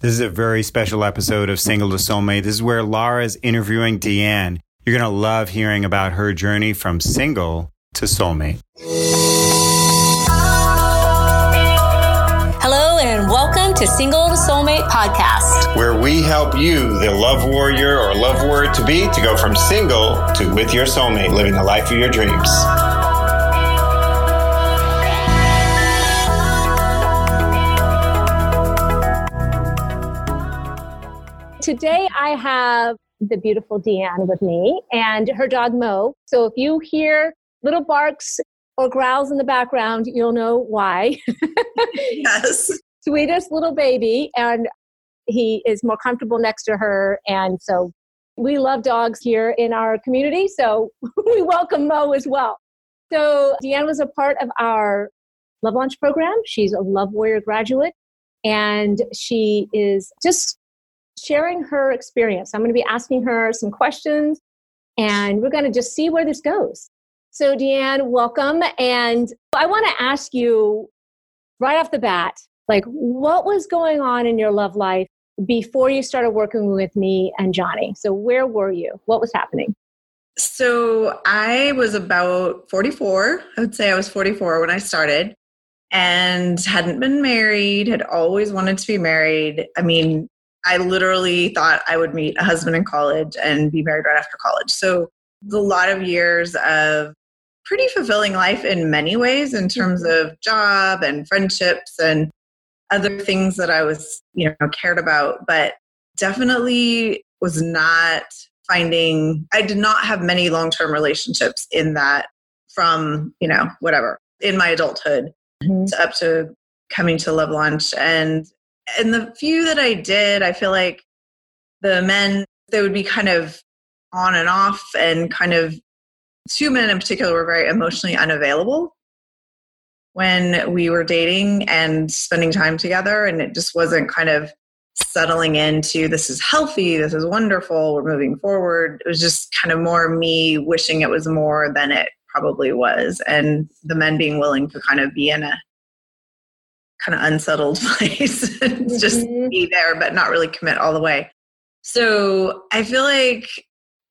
This is a very special episode of Single to Soulmate. This is where Laura is interviewing Deanne. You're going to love hearing about her journey from single to soulmate. Hello, and welcome to Single to Soulmate podcast, where we help you, the love warrior or love warrior to be, to go from single to with your soulmate, living the life of your dreams. Today I have the beautiful Deanne with me and her dog Mo. So if you hear little barks or growls in the background, you'll know why. yes. Sweetest little baby. And he is more comfortable next to her. And so we love dogs here in our community. So we welcome Mo as well. So Deanne was a part of our Love Launch program. She's a Love Warrior graduate. And she is just sharing her experience. I'm going to be asking her some questions and we're going to just see where this goes. So, Deanne, welcome. And I want to ask you right off the bat like, what was going on in your love life before you started working with me and Johnny? So, where were you? What was happening? So, I was about 44. I would say I was 44 when I started and hadn't been married, had always wanted to be married. I mean, I literally thought I would meet a husband in college and be married right after college. So, a lot of years of pretty fulfilling life in many ways in terms mm-hmm. of job and friendships and other things that I was, you know, cared about, but definitely was not finding I did not have many long-term relationships in that from, you know, whatever, in my adulthood mm-hmm. to up to coming to Love Launch and and the few that I did, I feel like the men, they would be kind of on and off, and kind of two men in particular were very emotionally unavailable when we were dating and spending time together. And it just wasn't kind of settling into this is healthy, this is wonderful, we're moving forward. It was just kind of more me wishing it was more than it probably was. And the men being willing to kind of be in a kind of unsettled place and mm-hmm. just be there but not really commit all the way. So i feel like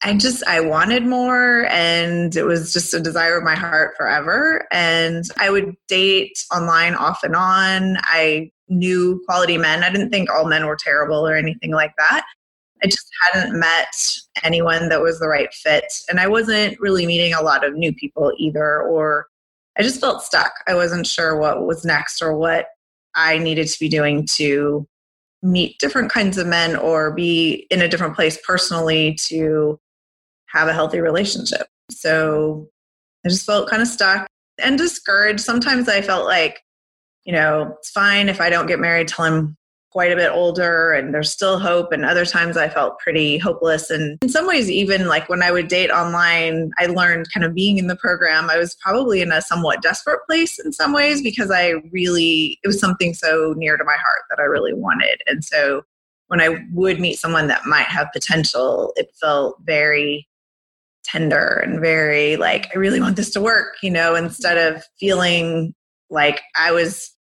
i just i wanted more and it was just a desire of my heart forever. And i would date online off and on. I knew quality men. I didn't think all men were terrible or anything like that. I just hadn't met anyone that was the right fit. And i wasn't really meeting a lot of new people either or I just felt stuck. I wasn't sure what was next or what I needed to be doing to meet different kinds of men or be in a different place personally to have a healthy relationship. So I just felt kind of stuck and discouraged. Sometimes I felt like, you know, it's fine if I don't get married till I'm quite a bit older and there's still hope and other times i felt pretty hopeless. And in some ways even like when i would date online i learned kind of being in the program i was probably in a somewhat desperate place in some ways because i really it was something so near to my heart that i really wanted. And so when i would meet someone that might have potential it felt very tender and very like i really want this to work you know instead of feeling like i was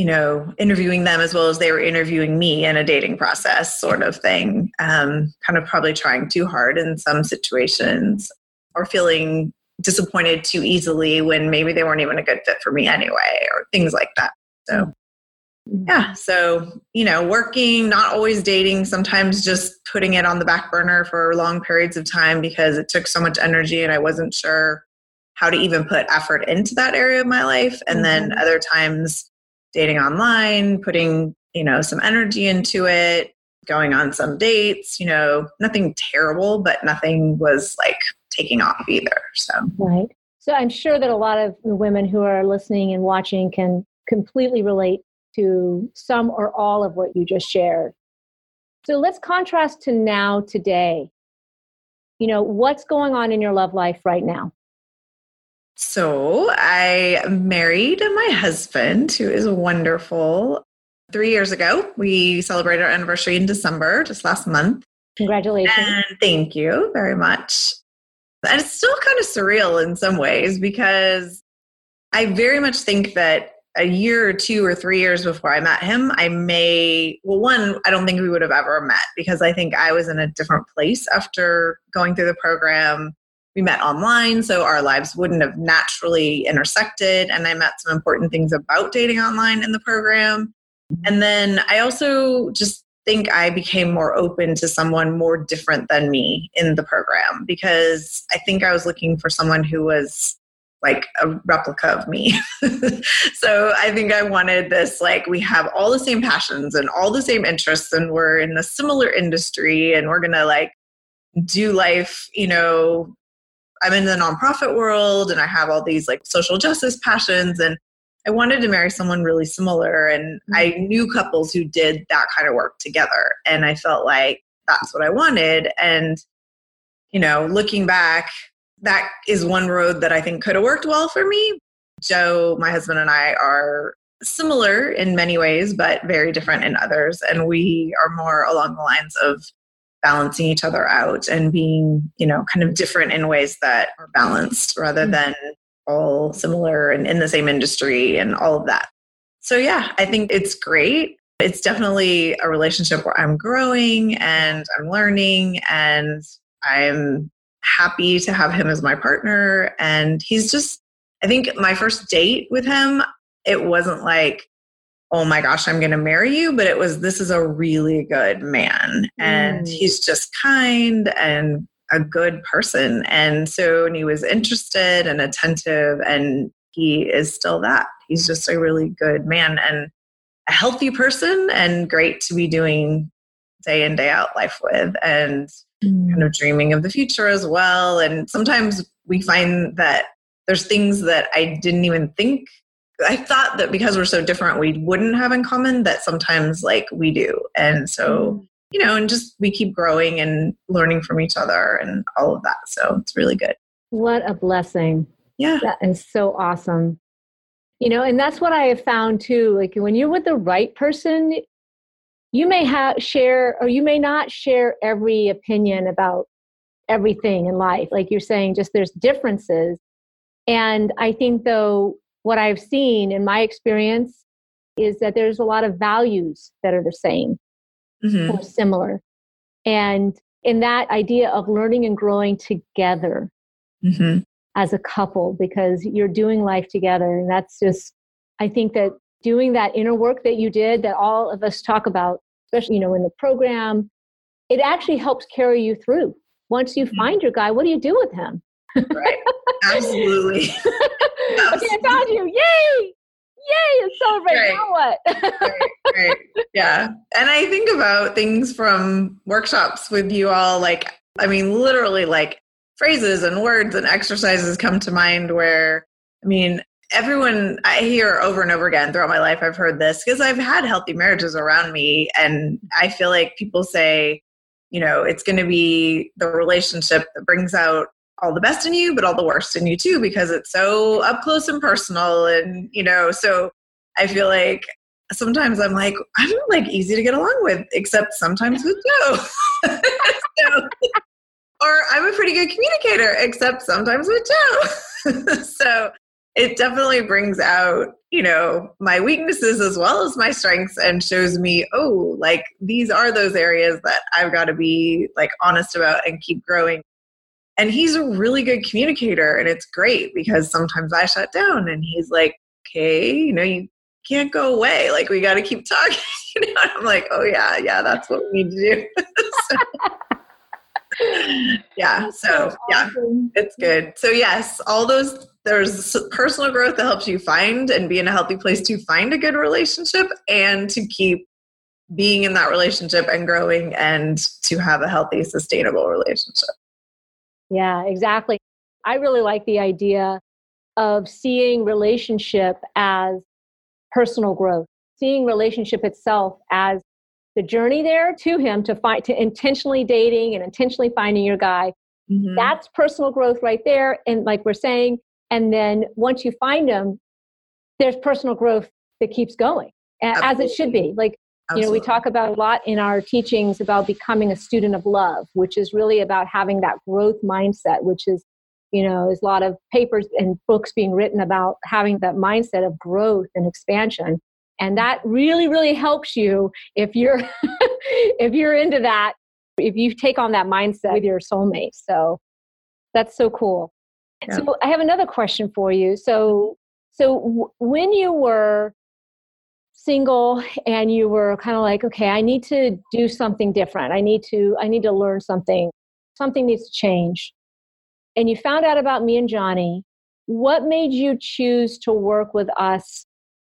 you know, interviewing them as well as they were interviewing me in a dating process, sort of thing. Um, kind of probably trying too hard in some situations or feeling disappointed too easily when maybe they weren't even a good fit for me anyway, or things like that. So, mm-hmm. yeah, so, you know, working, not always dating, sometimes just putting it on the back burner for long periods of time because it took so much energy and I wasn't sure how to even put effort into that area of my life. And then mm-hmm. other times, dating online, putting, you know, some energy into it, going on some dates, you know, nothing terrible, but nothing was like taking off either. So, right. So I'm sure that a lot of the women who are listening and watching can completely relate to some or all of what you just shared. So let's contrast to now, today. You know, what's going on in your love life right now? So I married my husband, who is wonderful. Three years ago, we celebrated our anniversary in December, just last month. Congratulations. And thank you very much. And it's still kind of surreal in some ways because I very much think that a year or two or three years before I met him, I may, well, one, I don't think we would have ever met because I think I was in a different place after going through the program. We met online, so our lives wouldn't have naturally intersected. And I met some important things about dating online in the program. Mm-hmm. And then I also just think I became more open to someone more different than me in the program because I think I was looking for someone who was like a replica of me. so I think I wanted this like we have all the same passions and all the same interests and we're in a similar industry and we're going to like do life, you know, I'm in the nonprofit world and I have all these like social justice passions and I wanted to marry someone really similar and mm-hmm. I knew couples who did that kind of work together and I felt like that's what I wanted and you know, looking back that is one road that I think could have worked well for me. Joe, my husband, and I are similar in many ways, but very different in others. And we are more along the lines of balancing each other out and being, you know, kind of different in ways that are balanced rather mm-hmm. than all similar and in the same industry and all of that. So, yeah, I think it's great. It's definitely a relationship where I'm growing and I'm learning and I'm happy to have him as my partner. And he's just, I think my first date with him, it wasn't like, oh my gosh, I'm going to marry you, but it was, this is a really good man. And mm. he's just kind and a good person. And so and he was interested and attentive, and he is still that. He's just a really good man and a healthy person and great to be doing day in, day out life with. And kind of dreaming of the future as well. And sometimes we find that there's things that I didn't even think. I thought that because we're so different, we wouldn't have in common, that sometimes like we do. And so, mm. you know, and just we keep growing and learning from each other and all of that. So it's really good. What a blessing. Yeah. That is so awesome. You know, and that's what I have found too. Like when you're with the right person, you may have share or you may not share every opinion about everything in life like you're saying just there's differences and i think though what i've seen in my experience is that there's a lot of values that are the same mm-hmm. or similar and in that idea of learning and growing together mm-hmm. as a couple because you're doing life together and that's just i think that doing that inner work that you did that all of us talk about especially you know in the program it actually helps carry you through once you mm-hmm. find your guy what do you do with him right. Absolutely. Okay i found you. Yay! Yay and celebrate. Right. now what? Right, right. Yeah. And i think about things from workshops with you all like i mean literally like phrases and words and exercises come to mind where i mean everyone I hear over and over again throughout my life, I've heard this because I've had healthy marriages around me. And I feel like people say, you know, it's going to be the relationship that brings out all the best in you, but all the worst in you too, because it's so up close and personal. And, you know, so I feel like sometimes I'm like, I'm like easy to get along with, except sometimes with Joe. so, or I'm a pretty good communicator, except sometimes with Joe. so it definitely brings out you know my weaknesses as well as my strengths and shows me oh like these are those areas that i've got to be like honest about and keep growing and he's a really good communicator and it's great because sometimes i shut down and he's like okay you know you can't go away. Like we got to keep talking you know? I'm like oh yeah yeah that's what we need to do. So, yeah so yeah it's good. So yes all those there's personal growth that helps you find and be in a healthy place to find a good relationship and to keep being in that relationship and growing and to have a healthy sustainable relationship yeah exactly i really like the idea of seeing relationship as personal growth seeing relationship itself as the journey there to him to find to intentionally dating and intentionally finding your guy mm-hmm. that's personal growth right there and like we're saying and then once you find them there's personal growth that keeps going Absolutely. as it should be like Absolutely. you know we talk about a lot in our teachings about becoming a student of love which is really about having that growth mindset which is You know, there's a lot of papers and books being written about having that mindset of growth and expansion. And that really, really helps you if you're if you're into that, if you take on that mindset with your soulmate. So that's so cool. Yeah. So I have another question for you. So so w- when you were single and you were kind of like okay i need to do something different. I need to i need to learn something. Something needs to change. And you found out about me and johnny. What made you choose to work with us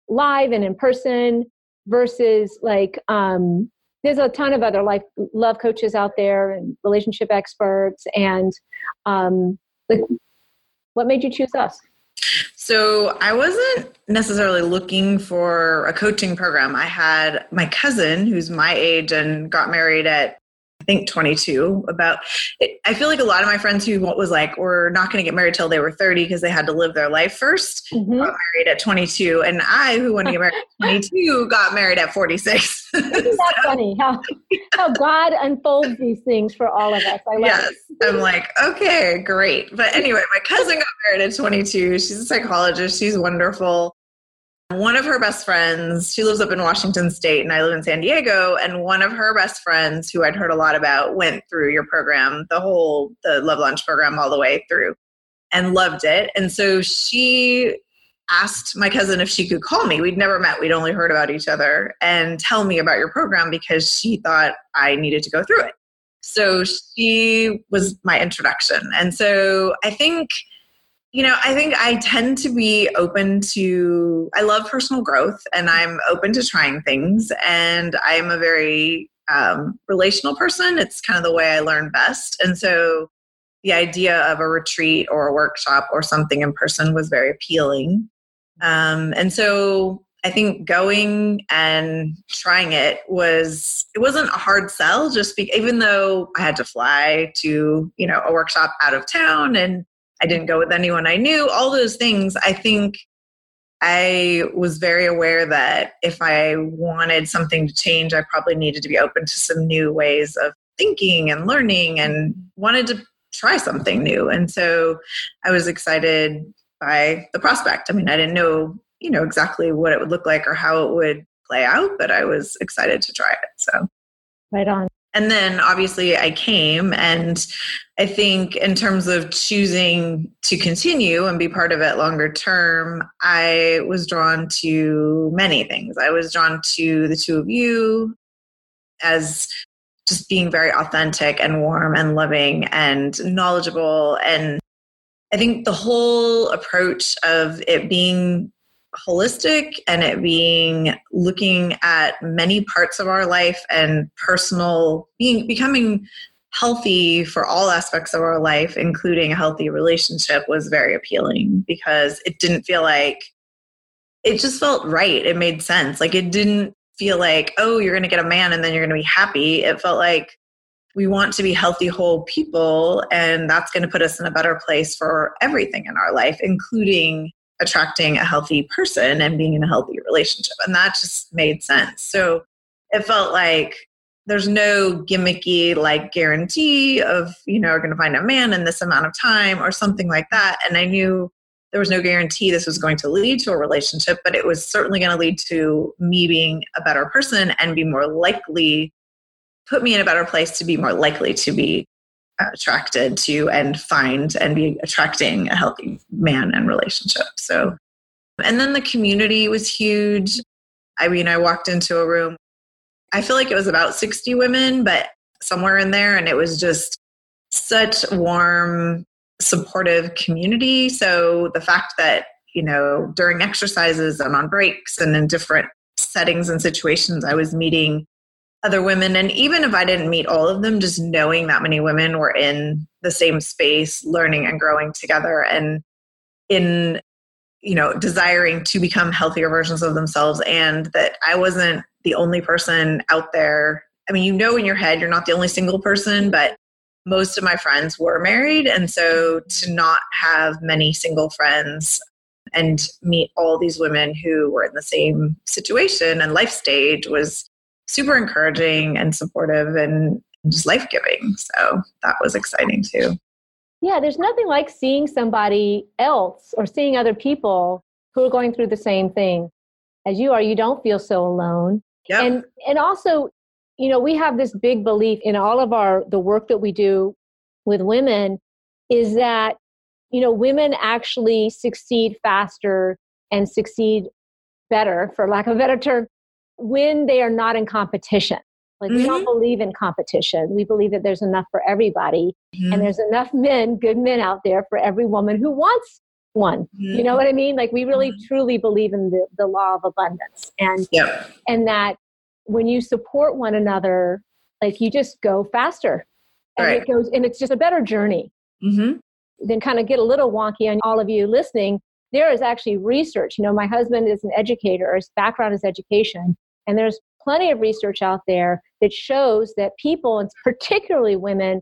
live and in person versus like um there's a ton of other life love coaches out there and relationship experts and um like what made you choose us so I wasn't necessarily looking for a coaching program. I had my cousin who's my age and got married at I think 22 about I feel like a lot of my friends who was like we're not going to get married till they were 30 because they had to live their life 1st mm-hmm. got married at 22 and I who wanted to get married at 22 got married at 46 Isn't that so, funny how, how God unfolds these things for all of us? I love yes. It. I'm like okay great. But anyway my cousin got married at 22 she's a psychologist. She's wonderful one of her best friends, she lives up in Washington State and I live in San Diego, and one of her best friends who I'd heard a lot about went through your program, the whole the Love Launch program all the way through and loved it. And so she asked my cousin if she could call me. We'd never met, we'd only heard about each other and tell me about your program because she thought I needed to go through it. So she was my introduction. And so I think you know, I think I tend to be open to, I love personal growth and I'm open to trying things. And I'm a very um, relational person. It's kind of the way I learn best. And so the idea of a retreat or a workshop or something in person was very appealing. Um, and so I think going and trying it was it wasn't a hard sell just be, even though I had to fly to you know a workshop out of town and I didn't go with anyone I knew, all those things. I think I was very aware that if I wanted something to change, I probably needed to be open to some new ways of thinking and learning and wanted to try something new. And so I was excited by the prospect. I mean, I didn't know, you know, exactly what it would look like or how it would play out, but I was excited to try it. So right on. And then obviously I came, and I think in terms of choosing to continue and be part of it longer term, I was drawn to many things. I was drawn to the two of you as just being very authentic and warm and loving and knowledgeable. And I think the whole approach of it being holistic and it being looking at many parts of our life and personal being becoming healthy for all aspects of our life including a healthy relationship was very appealing because it didn't feel like it just felt right. It made sense. Like it didn't feel like oh you're going to get a man and then you're going to be happy. It felt like we want to be healthy whole people and that's going to put us in a better place for everything in our life including attracting a healthy person and being in a healthy relationship. And that just made sense. So it felt like there's no gimmicky like guarantee of, you know, are going to find a man in this amount of time or something like that. And I knew there was no guarantee this was going to lead to a relationship, but it was certainly going to lead to me being a better person and be more likely, put me in a better place to be more likely to be attracted to and find and be attracting a healthy man and relationship. So, and then the community was huge. I mean, I walked into a room, I feel like it was about 60 women, but somewhere in there, and it was just such warm, supportive community. So the fact that, you know, during exercises and on breaks and in different settings and situations, I was meeting other women. And even if i didn't meet all of them just knowing that many women were in the same space learning and growing together and in you know desiring to become healthier versions of themselves and that i wasn't the only person out there. I mean you know in your head you're not the only single person but most of my friends were married. And so to not have many single friends and meet all these women who were in the same situation and life stage was super encouraging and supportive and just life giving. So that was exciting too. yeah, there's nothing like seeing somebody else or seeing other people who are going through the same thing as you are. You don't feel so alone. Yep. And and also, you know, we have this big belief in all of our the work that we do with women is that you know women actually succeed faster and succeed better for lack of a better term when they are not in competition like mm-hmm. we don't mm-hmm. believe in competition we believe that there's enough for everybody mm-hmm. and there's enough men good men out there for every woman who wants one mm-hmm. you know what i mean like we really mm-hmm. truly believe in the, the law of abundance and yep. and that when you support one another like you just go faster and right. it goes and it's just a better journey mm-hmm. then kind of get a little wonky on all of you listening there is actually research you know my husband is an educator his background is education and there's plenty of research out there that shows that people and particularly women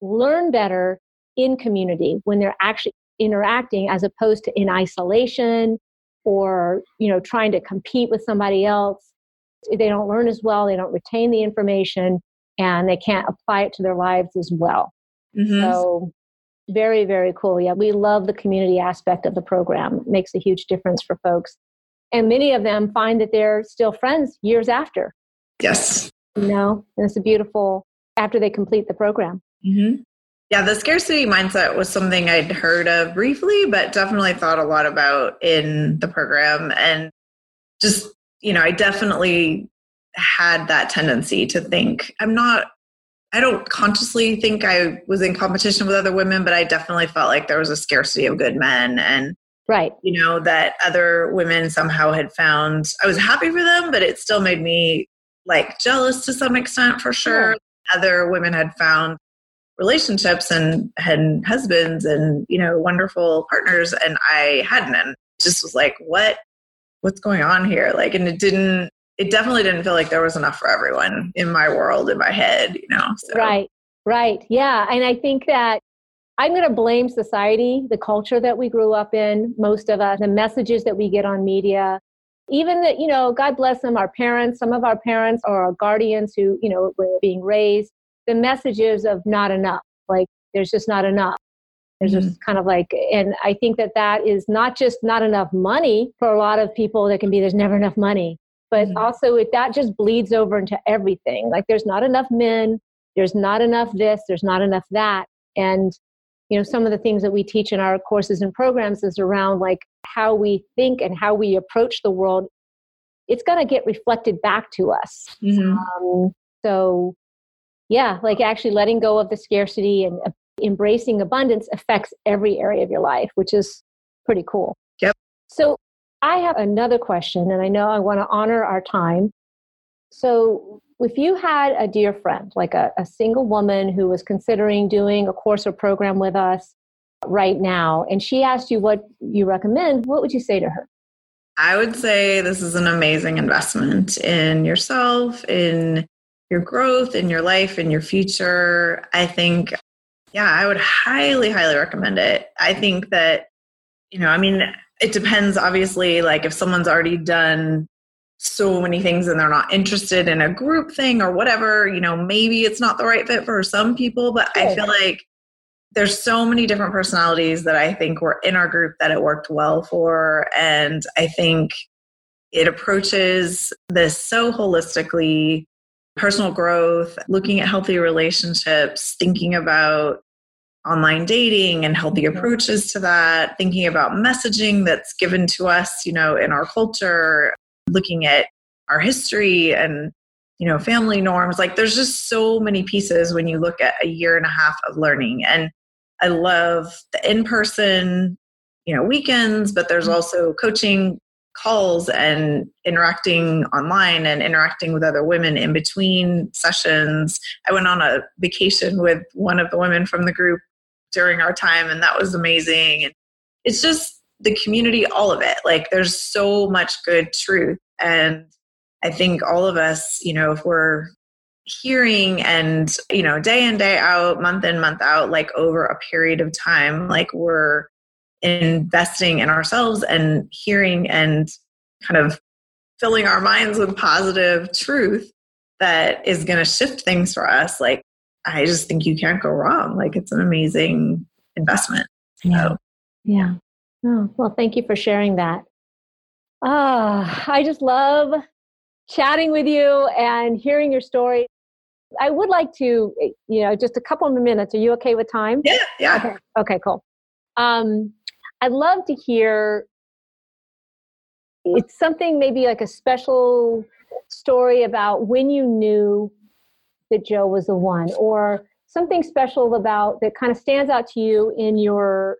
learn better in community when they're actually interacting as opposed to in isolation or you know trying to compete with somebody else they don't learn as well they don't retain the information and they can't apply it to their lives as well. Mm-hmm. So, very, very cool. Yeah, we love the community aspect of the program. It makes a huge difference for folks. And many of them find that they're still friends years after. Yes. You know, and it's a beautiful after they complete the program. Mm-hmm. Yeah, the scarcity mindset was something I'd heard of briefly, but definitely thought a lot about in the program. And just, you know, I definitely had that tendency to think i'm not i don't consciously think i was in competition with other women but i definitely felt like there was a scarcity of good men and right you know that other women somehow had found i was happy for them but it still made me like jealous to some extent for sure other women had found relationships and had husbands and you know wonderful partners and i hadn't and just was like what what's going on here like and it didn't it definitely didn't feel like there was enough for everyone in my world, in my head, you know. So. Right, right. Yeah. And I think that I'm going to blame society, the culture that we grew up in, most of us, the messages that we get on media. Even that, you know, God bless them, our parents, some of our parents or our guardians who, you know, were being raised, the messages of not enough, like there's just not enough. There's mm-hmm. just kind of like, and I think that that is not just not enough money for a lot of people. That can be there's never enough money but mm-hmm. also it, that just bleeds over into everything like there's not enough men there's not enough this there's not enough that and you know some of the things that we teach in our courses and programs is around like how we think and how we approach the world it's going to get reflected back to us mm-hmm. um, so yeah like actually letting go of the scarcity and uh, embracing abundance affects every area of your life which is pretty cool yep so I have another question, and I know I want to honor our time. So, if you had a dear friend, like a, a single woman who was considering doing a course or program with us right now, and she asked you what you recommend, what would you say to her? I would say this is an amazing investment in yourself, in your growth, in your life, in your future. I think, yeah, I would highly, highly recommend it. I think that, you know, I mean, it depends obviously like if someone's already done so many things and they're not interested in a group thing or whatever you know maybe it's not the right fit for some people but i feel like there's so many different personalities that i think were in our group that it worked well for. And i think it approaches this so holistically personal growth looking at healthy relationships thinking about online dating and healthy mm-hmm. approaches to that, thinking about messaging that's given to us, you know, in our culture, looking at our history and you know family norms like there's just so many pieces when you look at a year and a half of learning. And i love the in-person you know weekends but there's mm-hmm. also coaching calls and interacting online and interacting with other women in between sessions. I went on a vacation with one of the women from the group during our time and that was amazing. And it's just the community all of it like there's so much good truth and i think all of us you know if we're hearing and you know day in day out month in month out like over a period of time like we're investing in ourselves and hearing and kind of filling our minds with positive truth that is going to shift things for us like I just think you can't go wrong. Like it's an amazing investment. Yeah. So, yeah. Oh, well, thank you for sharing that. Ah, I just love chatting with you and hearing your story. I would like to, eh, you know, just a couple of minutes. Are you okay with time? yeah, yeah. Okay. Okay, cool. Um, I'd love to hear it's something maybe like a special story about when you knew that Joe was the one, or something special about that kind of stands out to you in your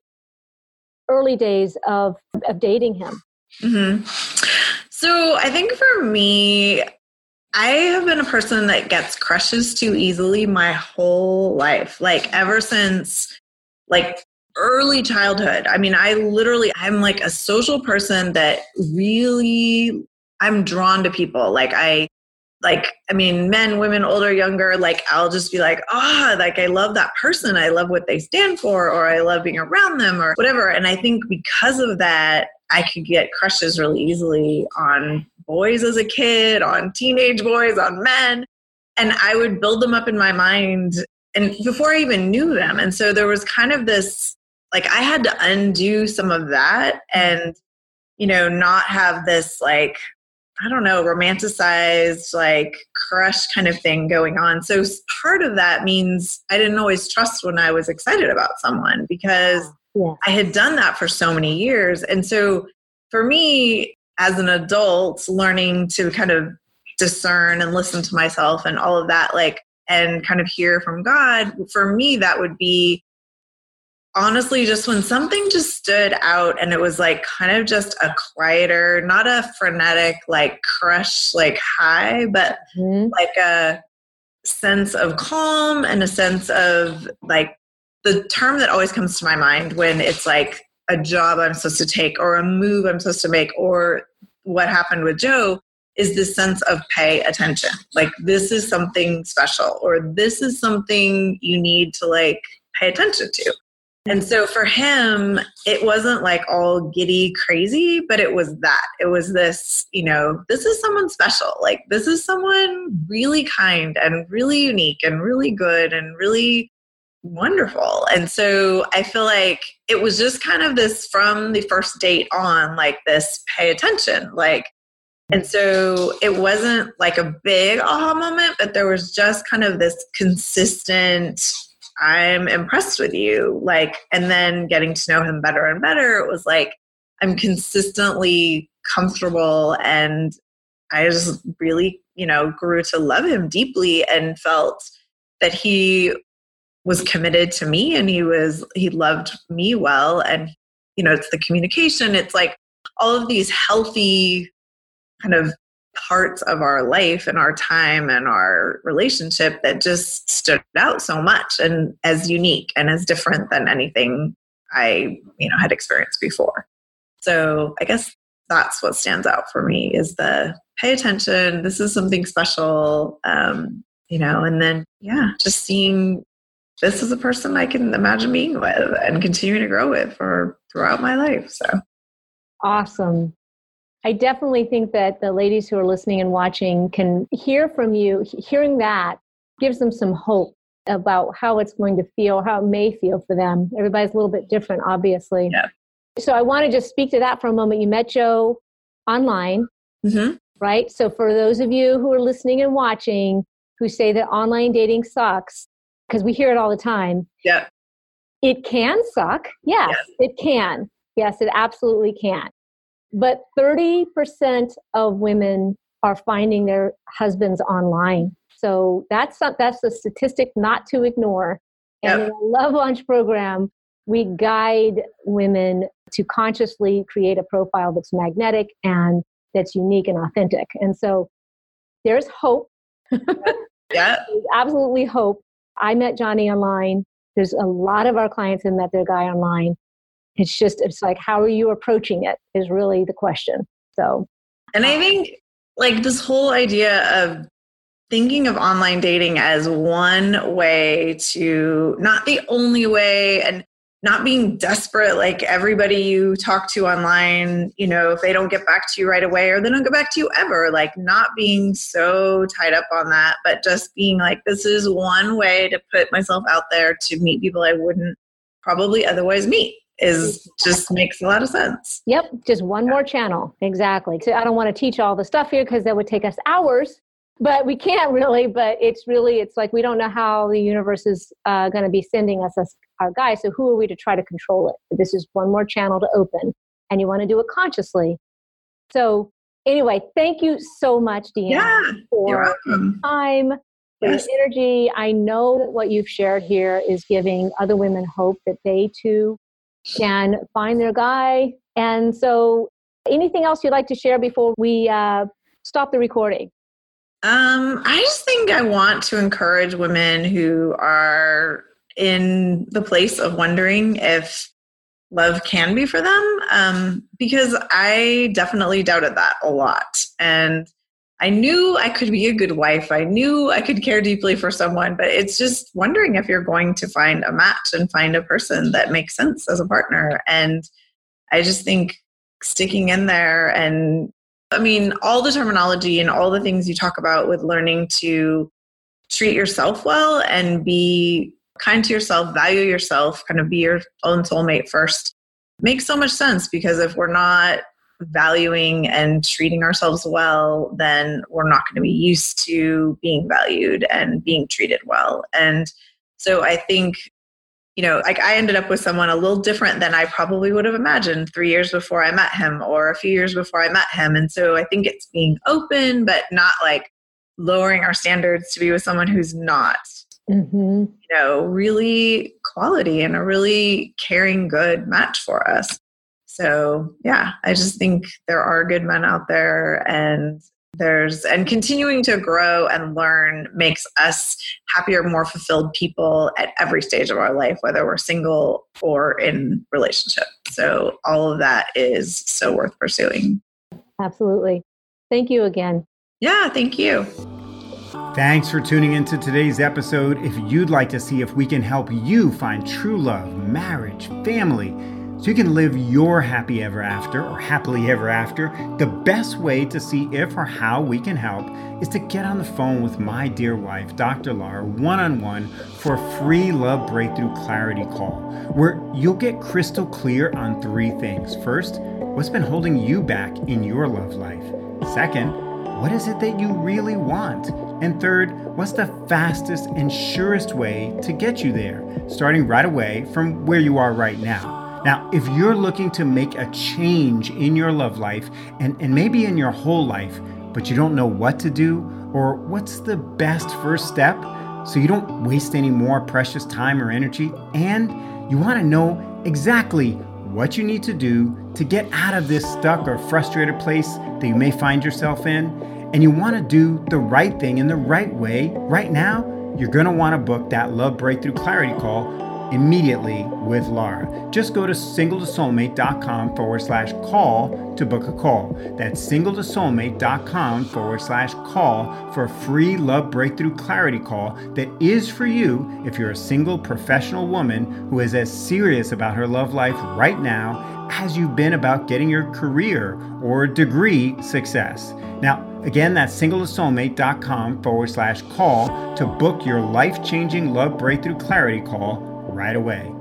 early days of of dating him. hmm So I think for me, I have been a person that gets crushes too easily my whole life. Like ever since like early childhood. I mean, I literally I'm like a social person that really I'm drawn to people. Like I like I mean, men, women, older, younger, like I'll just be like, "Ah, like I love that person. I love what they stand for or I love being around them or whatever." And I think because of that, I could get crushes really easily on boys as a kid, on teenage boys, on men. And I would build them up in my mind and before I even knew them. And so there was kind of this like I had to undo some of that and you know, not have this like I don't know, romanticized like crush kind of thing going on. So part of that means I didn't always trust when I was excited about someone because Yeah. I had done that for so many years. And so for me, as an adult, learning to kind of discern and listen to myself and all of that, like, and kind of hear from God, for me, that would be honestly just when something just stood out and it was like kind of just a quieter, not a frenetic, like crush, like high, but Mhm. like a sense of calm and a sense of like the term that always comes to my mind when it's like a job I'm supposed to take or a move I'm supposed to make or what happened with Joe is this sense of pay attention. Like this is something special or this is something you need to like pay attention to. And so for him, it wasn't like all giddy crazy, but it was that. It was this, you know, this is someone special. Like, this is someone really kind and really unique and really good and really wonderful. And so I feel like it was just kind of this from the first date on, like this pay attention. Like, and so it wasn't like a big aha moment, but there was just kind of this consistent, I'm impressed with you. Like, and then getting to know him better and better, it was like, I'm consistently comfortable and I just really, you know, grew to love him deeply and felt that he was committed to me and he was, he loved me well. And, you know, it's the communication, it's like all of these healthy kind of parts of our life and our time and our relationship that just stood out so much and as unique and as different than anything I, you know, had experienced before. So I guess that's what stands out for me is the pay attention. This is something special, um, you know, and then yeah, just seeing this is a person I can imagine being with and continuing to grow with for throughout my life. So Awesome. I definitely think that the ladies who are listening and watching can hear from you. Hearing that gives them some hope about how it's going to feel, how it may feel for them. Everybody's a little bit different, obviously. Yeah. So I want to just speak to that for a moment. You met Joe online, mhm. right? So for those of you who are listening and watching who say that online dating sucks, because we hear it all the time, yeah, it can suck. Yes, Yes. it can. Yes, it absolutely can. But 30% of women are finding their husbands online. So that's not, that's a statistic not to ignore. And Yep. in our Love Launch program, we guide women to consciously create a profile that's magnetic and that's unique and authentic. And so there's hope. yeah, absolutely hope. I met Johnny online. There's a lot of our clients that met their guy online. It's just, it's like, how are you approaching it is really the question. So, And I uh, think like this whole idea of thinking of online dating as one way to not the only way and not being desperate like everybody you talk to online you know if they don't get back to you right away or they don't get back to you ever like not being so tied up on that but just being like this is one way to put myself out there to meet people i wouldn't probably otherwise meet is just makes a lot of sense. Yep, just one more channel. Exactly. So I don't want to teach all the stuff here because that would take us hours, but we can't really. But it's really, it's like we don't know how the universe is uh, going to be sending us, our guys. So who are we to try to control it? This is one more channel to open, and you want to do it consciously. So anyway, thank you so much, Deanne, yeah, for time, for yes. your energy. I know that what you've shared here is giving other women hope that they too can find their guy. And so, anything else you'd like to share before we uh, stop the recording? Um, I just think I want to encourage women who are in the place of wondering if love can be for them um, because I definitely doubted that a lot. And I knew I could be a good wife. I knew I could care deeply for someone, but it's just wondering if you're going to find a match and find a person that makes sense as a partner. And I just think sticking in there and I mean, all the terminology and all the things you talk about with learning to treat yourself well and be kind to yourself, value yourself, kind of be your own soulmate first makes so much sense because if we're not valuing and treating ourselves well, then we're not going to be used to being valued and being treated well. And so I think, you know, like I ended up with someone a little different than I probably would have imagined three years before I met him or a few years before I met him. And so I think it's being open, but not like lowering our standards to be with someone who's not. Mm-hmm. You know, really quality and a really caring, good match for us. So, yeah, I just think there are good men out there and there's and continuing to grow and learn makes us happier more fulfilled people at every stage of our life whether we're single or in relationship. So all of that is so worth pursuing. Absolutely. Thank you again. Yeah thank you. Thanks for tuning into today's episode. If you'd like to see if we can help you find true love, marriage, family, so you can live your happy ever after or happily ever after, the best way to see if or how we can help is to get on the phone with my dear wife, Dr. Laura, one on one for a free love breakthrough clarity call where you'll get crystal clear on three things. First, what's been holding you back in your love life? Second, what is it that you really want? And third, what's the fastest and surest way to get you there, starting right away from where you are right now? Now, if you're looking to make a change in your love life and, and maybe in your whole life, but you don't know what to do or what's the best first step so you don't waste any more precious time or energy, and you want to know exactly what you need to do to get out of this stuck or frustrated place that you may find yourself in, and you want to do the right thing in the right way right now, you're going to want to book that Love Breakthrough Clarity Call immediately with Laura. Just go to singletosoulmate.com forward slash call to book a call. That's singletosoulmate.com forward slash call for a free love breakthrough clarity call that is for you if you're a single professional woman who is as serious about her love life right now as you've been about getting your career or degree success. Now, again, that's singletosoulmate.com forward slash call to book your life changing love breakthrough clarity call right away.